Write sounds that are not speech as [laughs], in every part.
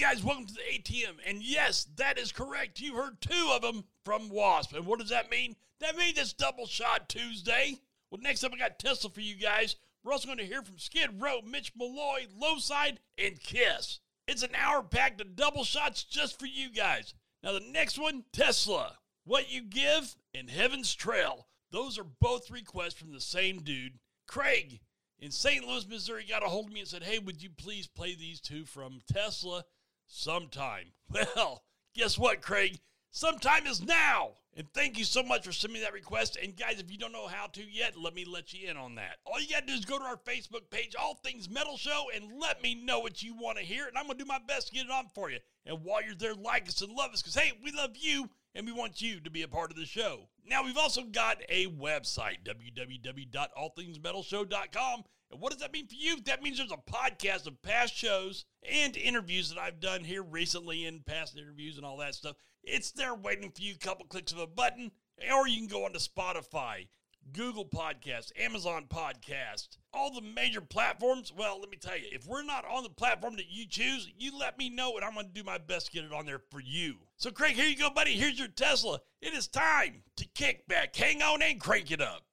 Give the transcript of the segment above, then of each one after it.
guys, welcome to the ATM. And yes, that is correct. You heard two of them from Wasp. And what does that mean? That means it's Double Shot Tuesday. Well, next up, I got Tesla for you guys. We're also going to hear from Skid Row, Mitch Malloy, Lowside, and Kiss. It's an hour packed of double shots just for you guys. Now, the next one Tesla, What You Give, and Heaven's Trail. Those are both requests from the same dude. Craig in St. Louis, Missouri got a hold of me and said, Hey, would you please play these two from Tesla? Sometime. [laughs] Well, guess what, Craig? Sometime is now. And thank you so much for sending that request. And guys, if you don't know how to yet, let me let you in on that. All you got to do is go to our Facebook page, All Things Metal Show, and let me know what you want to hear. And I'm going to do my best to get it on for you. And while you're there, like us and love us because, hey, we love you and we want you to be a part of the show. Now, we've also got a website, www.allthingsmetalshow.com. And what does that mean for you? That means there's a podcast of past shows and interviews that I've done here recently and past interviews and all that stuff. It's there waiting for you, a couple clicks of a button, or you can go onto Spotify, Google Podcast, Amazon Podcast, all the major platforms. Well, let me tell you, if we're not on the platform that you choose, you let me know and I'm going to do my best to get it on there for you. So, Craig, here you go, buddy. Here's your Tesla. It is time to kick back, hang on, and crank it up.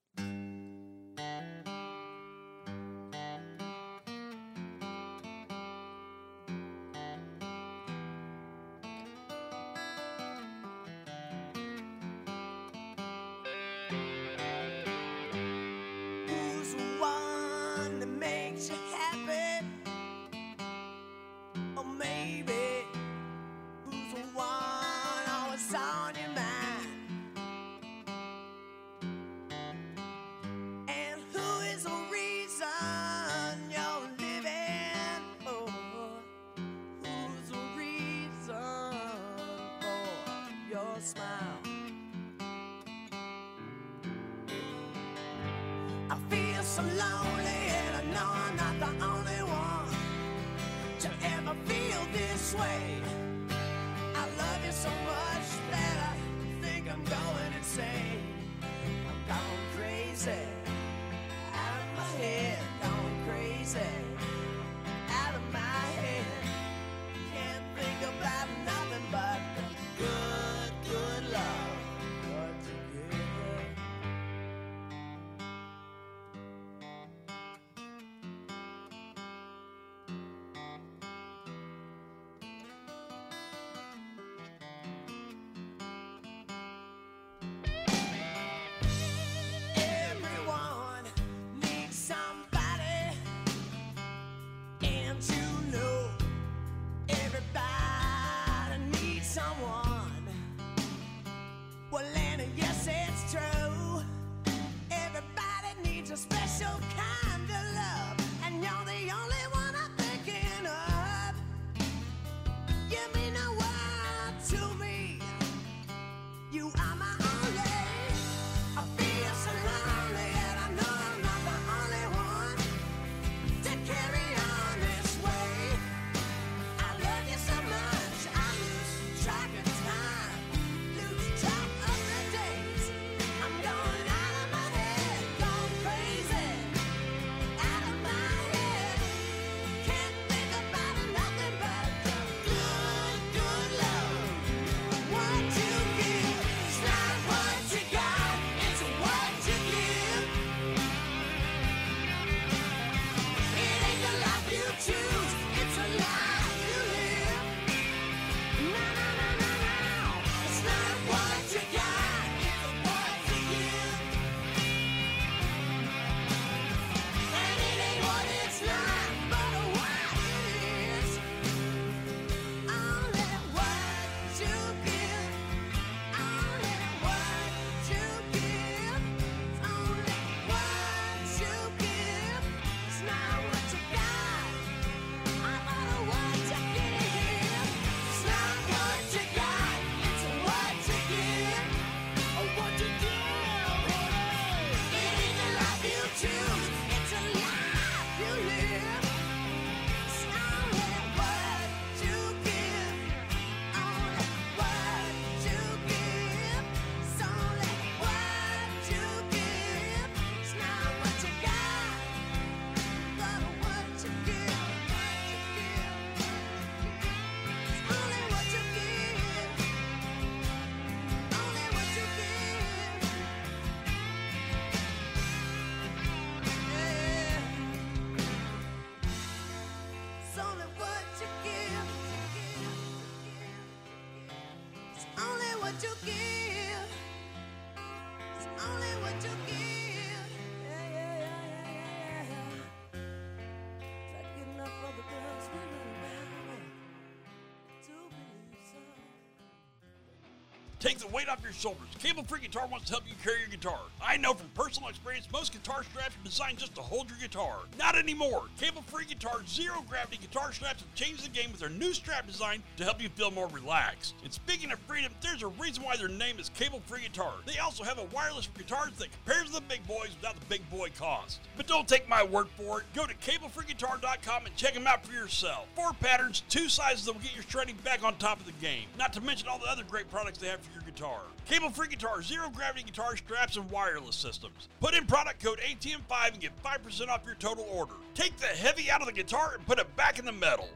Take the weight off your shoulders. Cable Free Guitar wants to help you carry your guitar. I know from personal experience, most guitar straps are designed just to hold your guitar. Not anymore. Cable Free Guitar Zero Gravity guitar straps have changed the game with their new strap design to help you feel more relaxed. And speaking of freedom, there's a reason why their name is Cable Free Guitar. They also have a wireless for guitars that compares to the big boys without the big boy cost. But don't take my word for it. Go to cablefreeguitar.com and check them out for yourself. Four patterns, two sizes that will get your shredding back on top of the game. Not to mention all the other great products they have for your guitar. Cable free guitar, zero gravity guitar straps, and wireless systems. Put in product code ATM5 and get 5% off your total order. Take the heavy out of the guitar and put it back in the metal.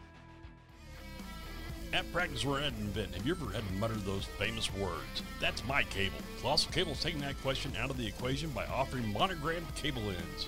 At Practice We're at Invent, have you ever had to mutter those famous words? That's my cable. Colossal Cable is taking that question out of the equation by offering monogrammed cable ends.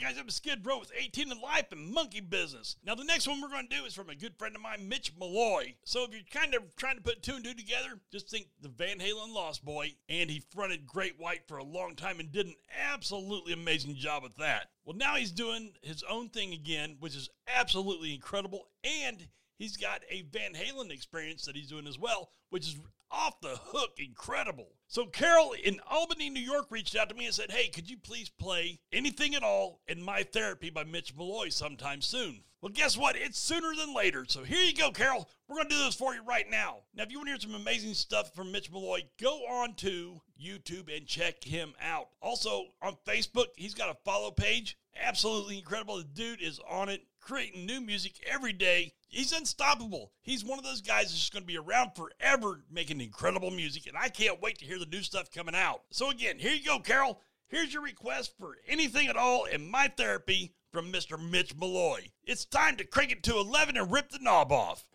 Guys, I'm Skid Row with 18 and Life and Monkey Business. Now, the next one we're going to do is from a good friend of mine, Mitch Malloy. So, if you're kind of trying to put two and two together, just think the Van Halen Lost Boy, and he fronted Great White for a long time and did an absolutely amazing job with that. Well, now he's doing his own thing again, which is absolutely incredible, and he's got a Van Halen experience that he's doing as well, which is off the hook incredible. So Carol in Albany, New York reached out to me and said, Hey, could you please play anything at all in My Therapy by Mitch Malloy sometime soon? Well, guess what? It's sooner than later. So here you go, Carol. We're going to do this for you right now. Now, if you want to hear some amazing stuff from Mitch Malloy, go on to YouTube and check him out. Also, on Facebook, he's got a follow page. Absolutely incredible. The dude is on it, creating new music every day. He's unstoppable. He's one of those guys that's just going to be around forever making incredible music, and I can't wait to hear the new stuff coming out. So, again, here you go, Carol. Here's your request for anything at all in my therapy from Mr. Mitch Malloy. It's time to crank it to 11 and rip the knob off.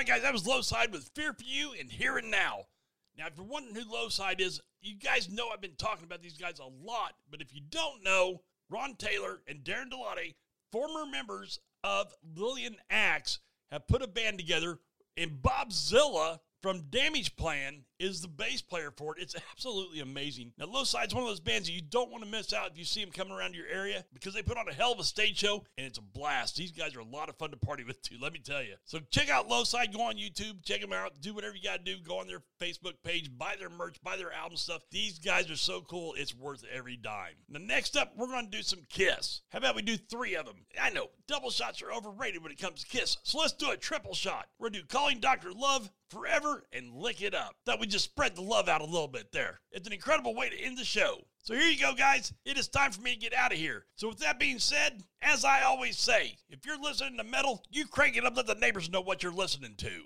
Right, guys, that was Low Side with Fear for You and Here and Now. Now, if you're wondering who Low Side is, you guys know I've been talking about these guys a lot, but if you don't know, Ron Taylor and Darren DeLatte, former members of Lillian Axe, have put a band together, and Bob Zilla from Damage Plan is the bass player for it. It's absolutely amazing. Now, Low Side's one of those bands that you don't want to miss out if you see them coming around your area because they put on a hell of a stage show and it's a blast. These guys are a lot of fun to party with too, let me tell you. So check out Low Side, go on YouTube, check them out, do whatever you got to do, go on their Facebook page, buy their merch, buy their album stuff. These guys are so cool, it's worth every dime. Now, next up, we're going to do some Kiss. How about we do three of them? I know, double shots are overrated when it comes to Kiss, so let's do a triple shot. We're going to do Calling Dr. Love, Forever, and Lick It Up. Thought we just spread the love out a little bit there. It's an incredible way to end the show. So here you go, guys. It is time for me to get out of here. So with that being said, as I always say, if you're listening to metal, you crank it up, let the neighbors know what you're listening to.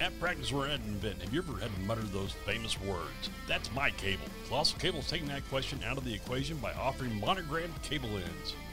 At practice, we're Ed and Vin. Have you ever had to mutter those famous words? That's my cable. Colossal Cable's taking that question out of the equation by offering monogrammed cable ends.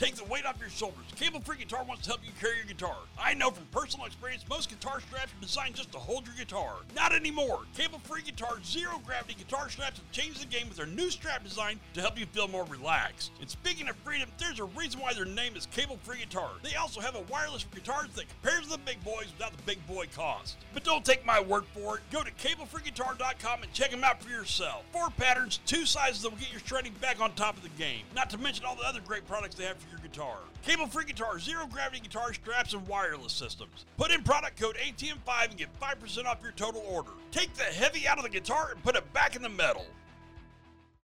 Take the weight off your shoulders. Cable Free Guitar wants to help you carry your guitar. I know from personal experience, most guitar straps are designed just to hold your guitar. Not anymore. Cable Free Guitar's zero gravity guitar straps have changed the game with their new strap design to help you feel more relaxed. And speaking of freedom, there's a reason why their name is Cable Free Guitar. They also have a wireless for guitars that compares to the big boys without the big boy cost. But don't take my word for it. Go to cablefreeguitar.com and check them out for yourself. Four patterns, two sizes that will get your shredding back on top of the game. Not to mention all the other great products they have for guitar. Cable Free Guitar, zero gravity guitar straps, and wireless systems. Put in product code ATM5 and get 5% off your total order. Take the heavy out of the guitar and put it back in the metal.